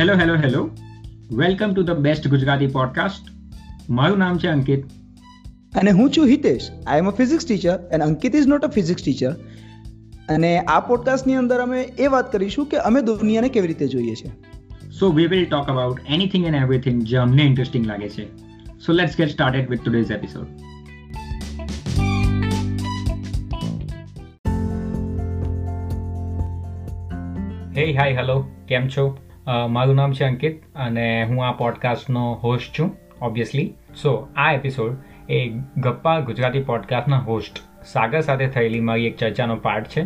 Hello hello hello welcome to the best Gujarati podcast મારું નામ છે અંકિત. અને હું છું Hitesh. I am a physics teacher and Ankit is not a physics teacher અને આ પોડકાસ્ટની અંદર અમે એ વાત કરીશું કે અમે દુનિયાને કેવી રીતે જોઈએ છીએ so we will talk about anything and everything જે અમને ઇન્ટરેસ્ટિંગ લાગે છે. So let's get started with today's episode hey hi hello કેમ છો? મારું નામ છે અંકિત અને હું આ પોડકાસ્ટનો હોસ્ટ છું ઓબ્વિયસલી સો આ એપિસોડ એ ગપ્પા ગુજરાતી પોડકાસ્ટના હોસ્ટ સાગર સાથે થયેલી મારી એક ચર્ચાનો પાર્ટ છે.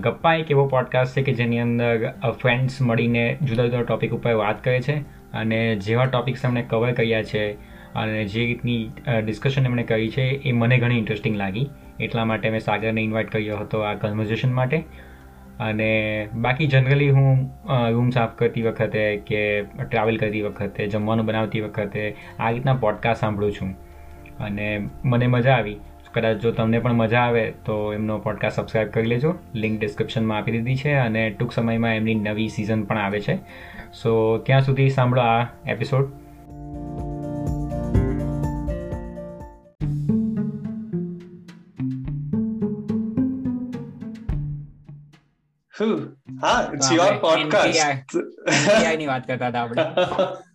ગપ્પા એક એવો પોડકાસ્ટ છે કે જેની અંદર ફ્રેન્ડ્સ મળીને જુદા જુદા ટોપિક ઉપર વાત કરે છે અને જેવા ટોપિક્સ એમણે કવર કર્યા છે અને જે રીતની ડિસ્કશન એમણે કરી છે એ મને ઘણી ઇન્ટરેસ્ટિંગ લાગી. એટલા માટે મેં સાગરને ઇન્વાઇટ કર્યો હતો આ કન્વર્ઝેશન માટે. અને બાકી જનરલી હું રૂમ સાફ કરતી વખતે કે ટ્રાવેલ કરતી વખતે, જમવાનું બનાવતી વખતે આ રીતના પોડકાસ્ટ સાંભળું છું. અને મને મજા આવી. કદાચ જો તમને પણ મજા આવે તો એમનો પોડકાસ્ટ સબસ્ક્રાઈબ કરી લેજો. લિંક ડિસ્ક્રિપ્શનમાં આપી દીધી છે અને ટૂંક સમયમાં એમની નવી સિઝન પણ આવે છે. સો ત્યાં સુધી સાંભળો આ એપિસોડ યોર પોડકાસ્ટની વાત કરતા હતા આપણે.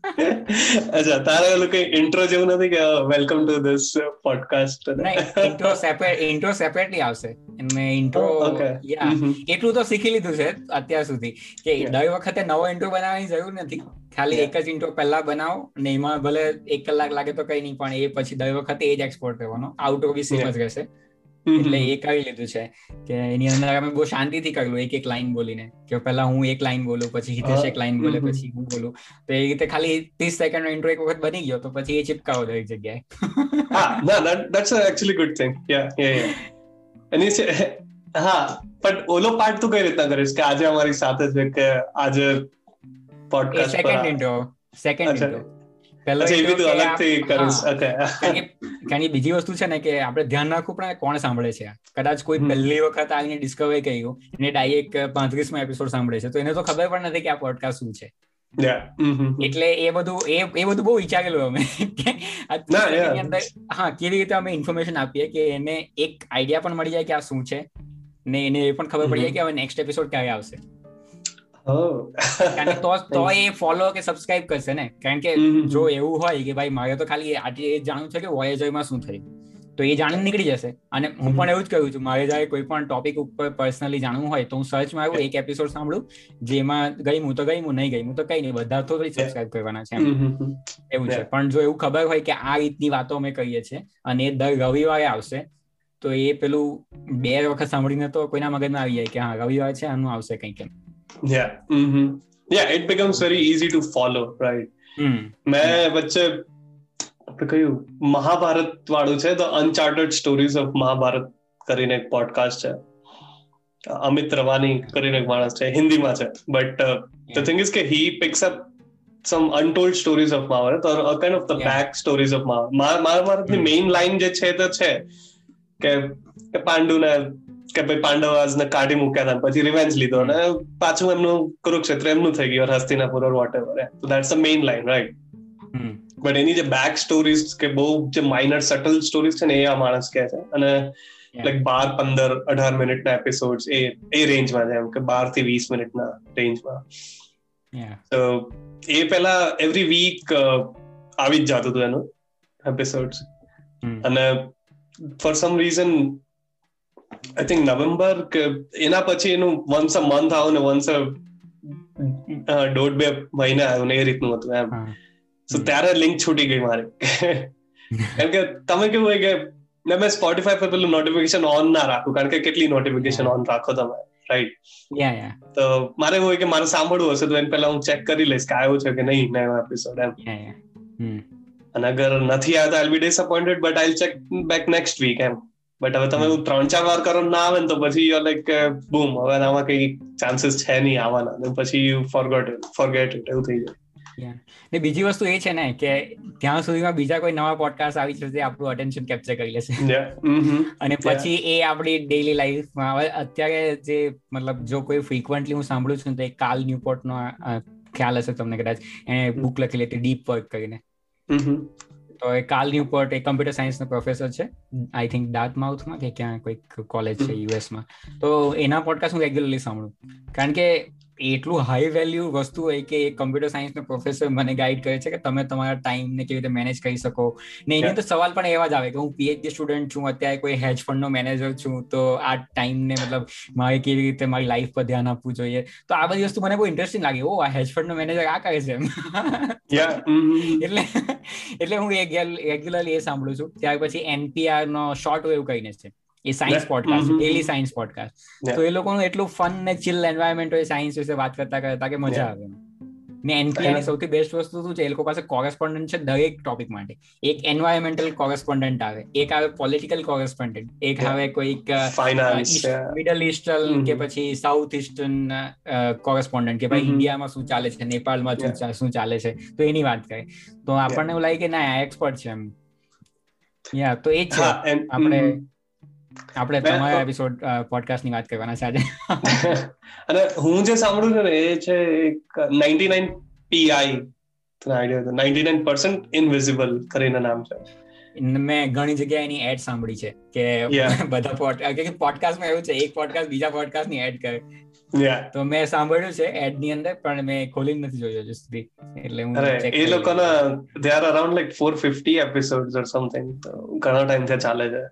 અચ્છા તારે ઓલું કઈ ઇન્ટ્રો જેવું નથી કે welcome to this podcast intro separate intro separately આવશે. મેં ઇન્ટ્રો એટલું તો શીખી લીધું છે અત્યાર સુધી કે દર વખતે નવો ઇન્ટ્રો બનાવવાની જરૂર નથી. ખાલી એક જ ઇન્ટ્રો પહેલા બનાવો ને એમાં ભલે એક કલાક લાગે તો કઈ નહીં પણ એ પછી દર વખતે એ જ એક્સપોર્ટ કરવાનો. આઉટ બી સેમ જ રહેશે. એટલે એ કરી લીધું છે કે એની અંદર અમે બહુ શાંતિથી કરેલું એક એક લાઈન બોલીને કે પહેલા હું એક લાઈન બોલું પછી હિતેશ એક લાઈન બોલે પછી હું બોલું. તો એ રીતે ખાલી ત્રીસ સેકન્ડ ઇન્ટ્રો એક વખત બની ગયો તો પછી એ ચિપકાવો દરેક જગ્યાએ. હા ના that's actually good thing ya ya એની છે હા પણ ઓલો પાર્ટ તું કઈ રીતના કરીશ કે આજે અમારી સાથે છે કે આજે podcast second intro second intro કારણ બીજી વસ્તુ છે ને કે આપણે ધ્યાન રાખવું પડે કોણ સાંભળે છે? કદાચ કોઈ પહેલી વખત આવીને ડિસ્કવર કર્યું એને ડાયરેક્ટ પાંત્રીસમાં એપિસોડ સાંભળે છે. તો એને તો ખબર પણ નથી કે આ પોડકાસ્ટ શું છે. એટલે એ બધું એ એ બધું બહુ વિચારેલું અમે. હા કેવી રીતે અમે ઇન્ફોર્મેશન આપીએ કે એને એક આઈડિયા પણ મળી જાય કે આ શું છે. ને એને એ પણ ખબર પડી જાય કે હવે નેક્સ્ટ એપિસોડ ક્યારે આવશે. કારણ તો તો એ ફોલો કે સબસ્ક્રાઇબ કરશે ને કારણ કે જો એવું હોય કે ભાઈ મારે તો ખાલી આજે એ જાણવું છે કે વોયેજરમાં શું થયું? તો એ જાણીને નીકળી જશે. અને હું પણ એવું જ કહ્યું છું મારે જ્યારે કોઈ પણ ટોપિક ઉપર પર્સનલી જાણવું હોય તો હું સર્ચ મારું એક એપિસોડ સાંભળું જેમાં ગઈ હું તો ગઈ હું નહીં ગઈ હું તો કઈ નહીં બધા તો સબસ્ક્રાઇબ કરવાના છે એવું છે. પણ જો એવું ખબર હોય કે આ રીતની વાતો અમે કહીએ છીએ અને એ દર રવિવારે આવશે તો એ પેલું બે વખત સાંભળીને તો કોઈના મગજમાં આવી જાય કે હા રવિવાર છે આનું આવશે કંઈક એમ. Yeah. Mm-hmm. yeah it becomes very easy to follow right? મેં વચ્ચે આપણે કહ્યું મહાભારત વાળું છે the uncharted stories of Mahabharat કરીને એક પોડકાસ્ટ છે અમિત રવાની કરીને એક માણસ છે હિન્દીમાં છે બટ ધ થિંગ ઇઝ કે he picks up some untold stories of Mahabharat or a kind of the back stories of મહાભારતની main line જે છે તો છે કે પાંડુને કે ભાઈ પાંડવાસને કાઢી મૂક્યા હતા પછી રિવેન્જ લીધો અને પાછું એમનું કુરુક્ષેત્ર એમનું થઈ ગયું હસ્તિનાપુર ઓર વોટ એવર તો that's a main line right but એની જે બેક સ્ટોરીઝ કે બહુ જે માઇનર સટલ સ્ટોરીઝ છે ને એ આ માણસ કહે છે. અને લાઈક બાર પંદર અઢાર મિનિટના એપિસોડ એ એ રેન્જમાં છે એમ કે બારથી વીસ મિનિટના રેન્જમાં તો એ પેલા એવરી વીક આવી જ જતું હતું એનું એપિસોડ અને for some reason I think November કે એના પછી એનું વન્સ અ મંથ આવું ને વન્સ અ દોઢ બે મહિના આવ્યું ને એ રીતનું હતું એમ. સો ત્યારે લિંક છૂટી ગઈ મારે. કેમ કે તમે કેવું હોય કે મેં સ્પોટીફાઈ પર પેલું નોટિફિકેશન ઓન ના રાખું કારણ કે કેટલી નોટિફિકેશન ઓન રાખો તમે રાઈટ તો મારે એવું હોય કે મારે સાંભળવું હશે તો એને પહેલા હું ચેક કરી લઈશ કે આવ્યો છે કે નહીં નવો એપિસોડ એમ. અને અગર નથી આવ્યો તો I'll be disappointed but I'll check back next week M. But હવે તમે ત્રણ ચાર વાર કરો ના આવે ને તો પછી લાઈક બૂમ હવે આમાં કઈ ચાન્સીસ છે નહીં આવવાના. પછી યુ ફોરગોટ ફોરગેટ ઇટ એવું થઈ જાય. ને બીજી વસ્તુ એ છે ને કે ત્યાં સુધીમાં બીજા કોઈ નવા પોડકાસ્ટ આવી જશે આપણું અટેન્શન કેપ્ચર કરી લેશે. અને પછી એ આપણી ડેઈલી લાઈફમાં હવે અત્યારે જે મતલબ જો કોઈ ફ્રીક્વન્ટલી હું સાંભળું છું તો એક કાલ ન્યુપોર્ટનો ખ્યાલ હશે તમને કદાચ. એને બુક લખી લેતી ડીપ વર્ક કરીને. તો એ કાલ ન્યુપોર્ટ એ કમ્પ્યુટર સાયન્સનો પ્રોફેસર છે આઈ થિંક ડાર્ક માઉથમાં કે ક્યાં કોઈક કોલેજ છે યુએસમાં તો એના પોડકાસ્ટ હું રેગ્યુલરલી સાંભળું. કારણ કે એટલું હાઈ વેલ્યુ વસ્તુ હોય કે એક કમ્પ્યુટર સાયન્સનો પ્રોફેસર મને ગાઈડ કરે છે કે તમે તમારા ટાઈમને કેવી રીતે મેનેજ કરી શકો. ને એની તો સવાલ પણ એવા જ આવે કે હું પીએચડી સ્ટુડન્ટ છું અત્યારે કોઈ હેજ ફંડનો મેનેજર છું તો આ ટાઈમને મતલબ મારે કેવી રીતે મારી લાઈફ પર ધ્યાન આપવું જોઈએ? તો આ બધી વસ્તુ મને બહુ ઇન્ટરેસ્ટિંગ લાગે. ઓ આ હેજ ફંડનો મેનેજર આ કરે છે એટલે એટલે હું રેગ્યુલરલી એ સાંભળું છું. ત્યાર પછી એનપીઆર નો શોર્ટ વેવ કહીને છે. એ science podcast daily science podcast તો એ લોકોનું એટલું ફન ને ચિલ એન્વાયરમેન્ટ હોય સાયન્સ વિશે વાત કરતા કરતા કે મજા આવે. ને એનપીઆઈ ની? સૌથી બેસ્ટ વસ્તુ શું છે? એ લોકો પાસે કોરેસ્પોન્ડન્ટ છે દરેક ટોપિક માટે. એક એન્વાયરમેન્ટલ કોરેસ્પોન્ડન્ટ આવે એક આવે પોલિટિકલ કોરેસ્પોન્ડન્ટ એક આવે કોઈક મિડલ ઇસ્ટર્ન કે પછી સાઉથ ઇસ્ટર્ન કોરેસ્પોન્ડન્ટ કે ભાઈ ઇન્ડિયામાં શું ચાલે છે નેપાળમાં શું ચાલે છે? તો એની વાત કરે. તો આપણને એવું લાગે કે ના એક્સપર્ટ છે એમ. યા તો એ જ છે. આપણે આપણે તમારા એપિસોડ પોડકાસ્ટની વાત કરવાના છે આજે. અને હું જે સાંભળું છું ને એ છે એક 99 PI idea ninety nine percent invisible કરીને નામ છે. મેં ઘણી જગ્યાએ એની એડ સાંભળી છે કે બધા પોડકાસ્ટ પોડકાસ્ટમાં એવું છે એક પોડકાસ્ટ બીજા પોડકાસ્ટની એડ કરે. તો મેં સાંભળ્યું છે એડની અંદર પણ મેં ખોલી નથી જોયું હજુ સુધી. એટલે હું એ લોકોના they are around like 450 episodes or something ઘણા ટાઈમથી ચાલે છે.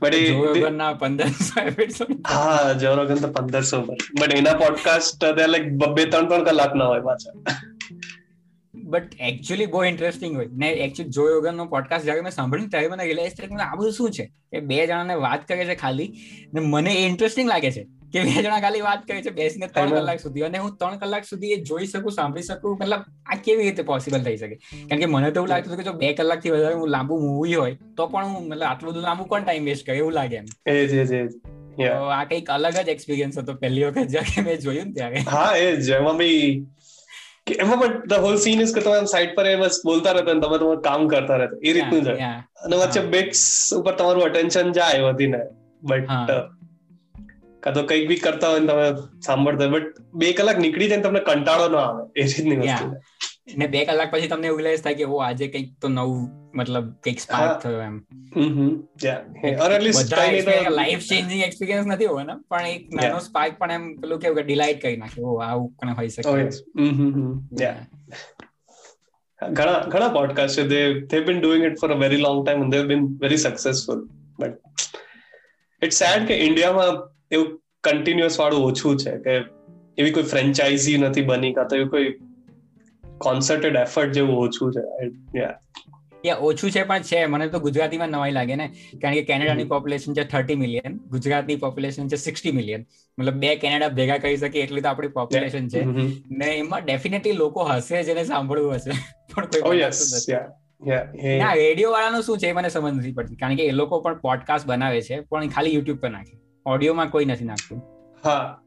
બટ એ ના 1500 એપિસોડ હા જોરોગન તો 1500 પર. બટ એના પોડકાસ્ટ દે લાઈક બે ત્રણ ત્રણ કલાક ના હોય પાછા. બટ એકચ્યુઅલી બહુ ઇન્ટરેસ્ટિંગ હોય. ને એકચ્યુઅલી જો યોગન નો પોડકાસ્ટ જ્યારે મેં સાંભળ્યું ત્યારે મને રિયલાઇઝ થયું આ બધું શું છે? એ બે જણાને વાત કરે છે ખાલી ને મને એ ઇન્ટરેસ્ટિંગ લાગે છે કે બે જણા ખાલી વાત કરે છે બેસીને ત્રણ કલાક સુધી. અને હું ત્રણ કલાક સુધી એ જોઈ શકું સાંભળી શકું મતલબ આ કેવી રીતે પોસિબલ થઈ શકે? કારણ કે મને તો એવું લાગતું કે જો બે કલાકથી વધારે હું લાંબુ મૂવી હોય તો પણ હું મતલબ આટલું બધું લાંબુ કોણ ટાઈમ વેસ્ટ કરે એવું લાગે એમ. તો આ કંઈક અલગ જ એક્સપિરિયન્સ હતો પહેલી વખત જ્યારે મેં જોયું ને ત્યારે. હા એ જ બી એમાં પણ ધ હોલ સીન ઇઝ કે તમે સાઈડ પર બસ બોલતા રહેતા અને તમે તમારું કામ કરતા રહેતા એ રીતનું છે અને વચ્ચે બેક્સ ઉપર તમારું અટેન્શન જાય વધીને બટ કાં તો કંઈક બી કરતા હોય તમે સાંભળતા બટ બે કલાક નીકળી જાય તમને કંટાળો ન આવે એ રીતની વસ્તુ ને બે કલાક પછી તમને એવું રિયલાઇઝ થાય કે ઓ આજે કંઈક તો નવું મતલબ કંઈક સ્પાર્ક થયો એમ. લાઈફ ચેન્જિંગ એક્સપિરિયન્સ નથી હોવાનો પણ એક નાનો સ્પાર્ક પણ એમ પેલું કેવું કે ડિલાઇટ કરી નાખે. ઓ આવું પણ હોઈ શકે. ઘણા ઘણા પોડકાસ્ટ છે they they been doing it for a very long time and they been very successful but it's said કે ઇન્ડિયામાં એવું કન્ટિન્યુઅસ વાળું ઓછું છે કે એવી કોઈ ફ્રેન્ચાઇઝી નથી બની કાં તો એવું કોઈ કોન્સર્ટેડ એફર્ટ જેવું ઓછું છે. યા ઓછું છે પણ છે. મને તો ગુજરાતીમાં નવાઈ લાગે ને. કારણ કે કેનેડાની પોપ્યુલેશન છે થર્ટી મિલિયન ગુજરાતની પોપ્યુલેશન છે સિક્સટી મિલિયન મતલબ બે કેનેડા ભેગા કરી શકે એટલી તો આપણી પોપ્યુલેશન છે. ને એમાં ડેફિનેટલી લોકો હશે જેને સાંભળવું હશે. પણ કોઈ ના રેડિયો વાળાનું શું છે મને સમજ નથી પડતી. કારણ કે એ લોકો પણ પોડકાસ્ટ બનાવે છે પણ ખાલી યુટ્યુબ પર નાખે. ઓડિયોમાં કોઈ નથી નાખતું. હા.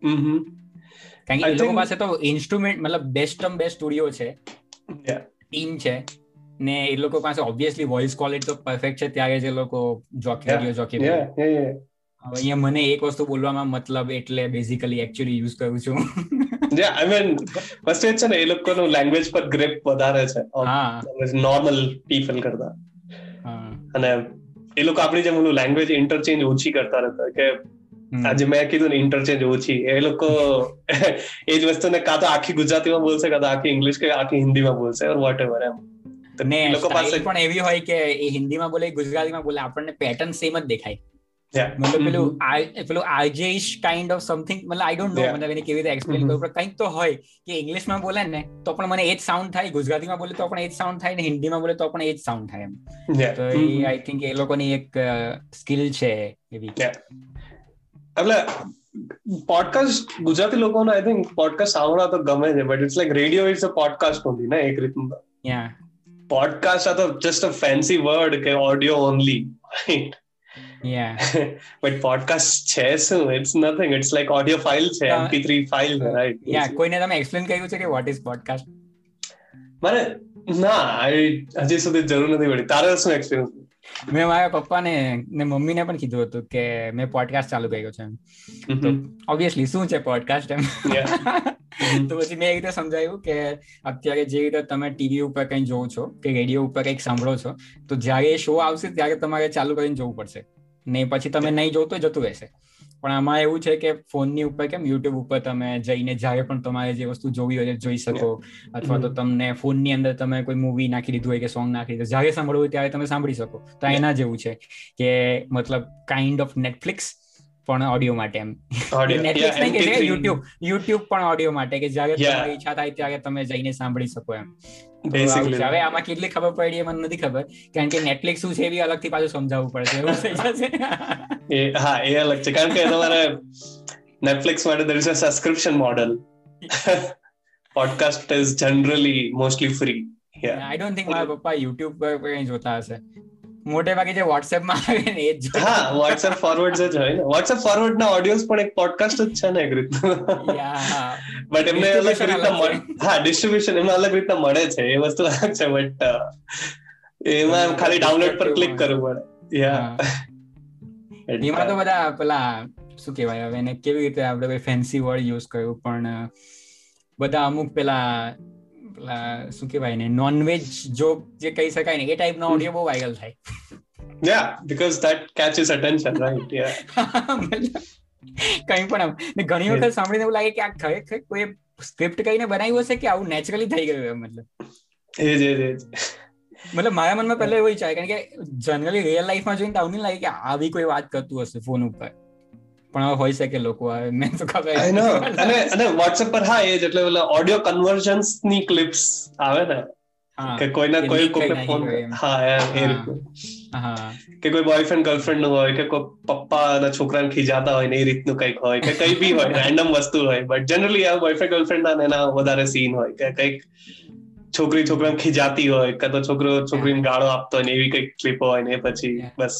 કારણ કે એ લોકો પાસે તો ઇન્સ્ટ્રુમેન્ટ મતલબ બેસ્ટ બેસ્ટ સ્ટુડિયો છે. ટીમ છે. ને એ લોકો પાસે ઓબ્વિયસલી વોઇસ ક્વોલિટી તો પરફેક્ટ છે. ત્યારે જે લોકો જોકી રેડિયો જોકી અહીંયા મને એક વસ્તુ બોલવામાં મતલબ એટલે બેઝિકલી એકચ્યુઅલી યુઝ કરું છું. Yeah i mean first છે ને એ લોકોનું લેંગ્વેજ પર ગ્રેપ વધારે છે. નોર્મલ પીપલ કરતા. અને એ લોકો આપણી જેમ લેંગ્વેજ ઇન્ટરચેન્જ ઓછી કરતા રહેતા કે આજે મેં કીધું ને ઇન્ટરચેન્જ ઓછી. એ લોકો એ જ વસ્તુને કાં તો આખી ગુજરાતીમાં બોલશે કાં તો આખી ઇંગ્લિશ કે આખી હિન્દીમાં બોલશે ઓર વોટ એવર એમ ને લોકો પાસે પણ એવી હોય કે એ હિન્દીમાં બોલે ગુજરાતીમાં બોલે આપણને પેટર્ન સેમ જ દેખાય. મતલબ પેલું પેલું આર્જેઇશ કાઇન્ડ ઓફ સમથિંગ મતલબ આઈ ડોન્ટ નો મતલબ એને કેવી રીતે એક્સપ્લેન કરું પણ કંઈક તો હોય કે ઇંગ્લિશમાં બોલે ને તો પણ મને એ જ સાઉન્ડ થાય ગુજરાતીમાં બોલે તો પણ એ જ સાઉન્ડ થાય ને હિન્દીમાં બોલે તો પણ એ જ સાઉન્ડ થાય એમ. તો એ આઈ થિંક એ લોકોની એક સ્કિલ છે એવી. એટલે પોડકાસ્ટ ગુજરાતી લોકોને આઈ થિંક પોડકાસ્ટ સાંભળવા તો ગમે છે but it's like radio is a podcast only ને એક રીતનું. યા પોડકાસ્ટ આ તો જસ્ટ અ ફેન્સી વર્ડ કે audio only right ya but podcast છે શું? It's nothing it's like audio file છે mp3 ફાઇલ રાઈટ યા કોઈને તમે એક્સપ્લેન કર્યું છે કે વોટ ઇઝ પોડકાસ્ટ મને ના આઈ હજી સુધી જરૂર નથી પડી. તારે શું એક્સપિરિયન્સ મેં મારા પપ્પાને ને મમ્મીને પણ કીધું હતું કે મેં પોડકાસ્ટ ચાલુ કર્યો છે તો ઓબ્વિયસલી શું છે પોડકાસ્ટ એમ? તો પછી મેં એ રીતે સમજાયું કે અત્યારે જે રીતે તમે ટીવી ઉપર કંઈ જોવો છો કે રેડિયો ઉપર કંઈક સાંભળો છો તો જ્યારે એ શો આવશે ત્યારે તમારે ચાલુ કરીને જોવું પડશે. ને પછી તમે નહીં જોતો જતું રહેશે. પણ આમાં એવું છે કે ફોનની ઉપર કેમ યુટ્યુબ ઉપર તમે જઈને જ્યારે પણ તમારે જે વસ્તુ જોવી હોય જોઈ શકો. અથવા તો તમને ફોનની અંદર તમે કોઈ મૂવી નાખી દીધું હોય કે સોંગ નાખી દીધું જ્યારે સાંભળવું હોય ત્યારે તમે સાંભળી શકો. તો એના જેવું છે કે મતલબ કાઇન્ડ ઓફ નેટફ્લિક્સ પણ ઓડિયો માટે એમ. નેટફ્લિક્સ નહીં કે યુટ્યુબ યુટ્યુબ પણ ઓડિયો માટે કે જ્યારે તમારી ઈચ્છા થાય ત્યારે તમે જઈને સાંભળી શકો એમ. હવે આમાં કેટલી ખબર પડી એ મને નથી ખબર. કારણ કે નેટફ્લિક્સ શું છે એ અલગથી પાછું સમજાવવું પડશે. એવું થઈ જશે. હા એ અલગ છે. કારણ કે તમારે નેટફ્લિક્સ માટે there is a subscription model. Podcast is generally mostly free I don't think મારા પપ્પા યુટ્યુબ પર જોતા હશે. મોટે ભાગે જે વોટ્સએપમાં આવે ને એ જ હા વોટ્સએપ ફોરવર્ડ જ હોય ને. વોટ્સએપ ફોરવર્ડ ના ઓડિયોસ પણ એક પોડકાસ્ટ જ છે ને એક રીતનું. બટ એમને અલગ રીતના હા ડિસ્ટ્રીબ્યુશન એમને અલગ રીતના મળે છે એ વસ્તુ અલગ છે બટ એમાં ખાલી ડાઉનલોડ પર ક્લિક કરવું પડે. યા એમાં તો બધા પેલા શું કહેવાય હવે એને કેવી રીતે આપણે ફેન્સી વર્ડ યુઝ કર્યું પણ બધા અમુક પેલા શું કહેવાય ને નોનવેજ જોક જે કહી શકાય ને એ ટાઈપનો ઓડિયો બહુ વાયરલ થાય. Ya because that catches attention right ya કઈ પણ ઘણી વખત સાંભળીને એવું લાગે કે આ ખરેખર કોઈ સ્ક્રિપ્ટ કહીને બનાવ્યું હશે કે આવું નેચરલી થઈ ગયું એમ મતલબ. એ જ એ જ મતલબ મારા મનમાં પહેલા એવું વિચાર કારણ કે જનરલી રિયલ લાઈફમાં જોઈને તો આવું નહીં લાગે કે આવી કોઈ વાત કરતું હશે ફોન ઉપર. પણ હવે હોય શકે લોકો મેં તો ખબર અને અને WhatsApp પર હા એ એટલે ઓલા ઓડિયો કન્વર્જન્સની ક્લિપ્સ આવે ને? કે કોઈના કોઈ કોઈને ફોન હા એ હા. કે કોઈ બોયફ્રેન્ડ ગર્લફ્રેન્ડનું હોય કે કોઈ પપ્પા અને છોકરાને ખીજાતા હોય ને એ રીતનું કંઈક હોય કે કઈ બી હોય રેન્ડમ વસ્તુ હોય. બટ જનરલી આ બોયફ્રેન્ડ ગર્લફ્રેન્ડ ના એના વધારે સીન હોય કે કંઈક છોકરી છોકરાને ખીજાતી હોય કે તો છોકરો છોકરીને ગાળો આપતો હોય ને એવી કંઈક ક્લિપો હોય ને પછી બસ.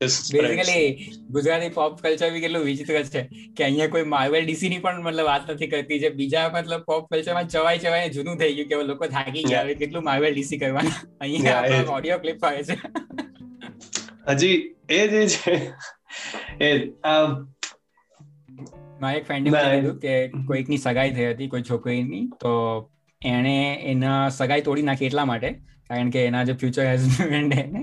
બેઝિકલી ગુજરાતી પોપ કલ્ચર બી કેટલું વિચિત્ર છે કે અહીંયા કોઈ માર્વેલ ડીસી ની પણ મતલબ વાત નથી કરતી જે બીજા મતલબ પોપ કલ્ચરમાં ચવાઈ ચવાઈ જૂનું થઈ ગયું કે લોકો થાકી ગયા હવે કેટલું માર્વેલ ડીસી કરવાના. અહીંયા ઓડિયો ક્લિપ આવે છે. હજી એ જે છે. એ મારે એક ફ્રેન્ડે કીધું કે કોઈકની સગાઈ થઈ હતી કોઈ છોકરીની તો એણે એના સગાઈ તોડી નાખી એટલા માટે કારણ કે એના જે ફ્યુચર હસબન્ડ એને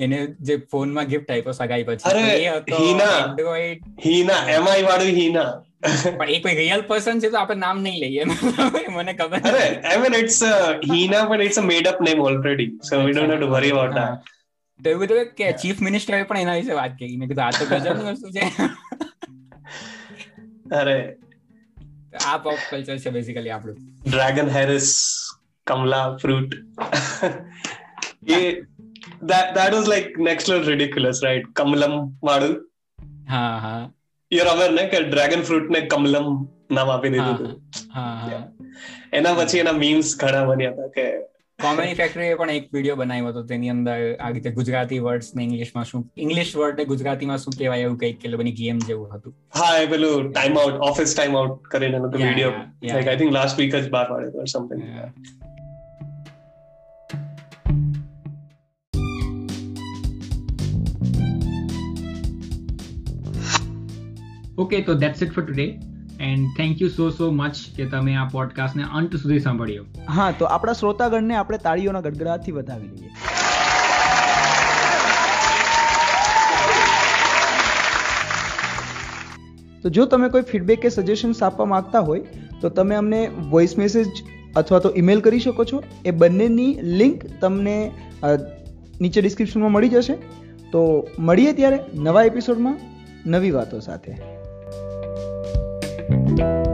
એને જે ફોનમાં ગિફ્ટ આપ્યો સગાઈ પછી એ હતો એન્ડ્રોઇડ હીના એમઆઈ વાળું હીના. પણ એ કોઈ રિયલ પર્સન છે તો આપણે નામ નહીં લઈએ. મને ખબર અરે આઈ મીન ઇટ્સ હીના પણ it's a made up name already so we don't have to worry about that તો એવું બધું કે ચીફ મિનિસ્ટરે પણ એના વિશે વાત કરી. મેં કીધું આ તો ગજબની વસ્તુ છે. અરે. આ પોપ કલ્ચર છે બેઝિકલી આપણું. ડ્રેગન હેરિસ કમલા ફ્રૂટ એ that that was like next level ridiculous right? Kamalam madu. હા હા you're aware ને કે ડ્રેગન ફ્રૂટ ને કમલમ નામ આપી દીધું હતું એના પછી એના મીમ્સ ઘણા બન્યા હતા કે કોમેડી ફેક્ટરીએ પણ એક વીડિયો બનાવ્યો હતો તેની અંદર આ રીતે ગુજરાતી વર્ડ્સ ને ઇંગ્લિશમાં શું ઇંગ્લિશ વર્ડ ને ગુજરાતીમાં શું કહેવાય એવું કંઈક કે બની ગેમ જેવું હતું. હા એ પેલું time out office time out કરીને એનો video like I think last week જ બહાર પાડ્યો સમથિંગ ઓકે તો that's it for today and thank you so so much કે તમે આ પોડકાસ્ટને અંત સુધી સાંભળ્યો. હા, તો આપણા શ્રોતાગણને આપણે તાળીઓના ગડગડાટથી વધાવી લઈએ. તો જો તમે કોઈ ફીડબેક કે સજેશન્સ આપવા માંગતા હોય, તો તમે અમને વોઇસ મેસેજ અથવા તો ઈમેલ કરી શકો છો. એ બંનેની લિંક તમને નીચે ડિસ્ક્રિપ્શનમાં મળી જશે. તો મળીએ ત્યારે નવા એપિસોડમાં નવી વાતો સાથે. thank you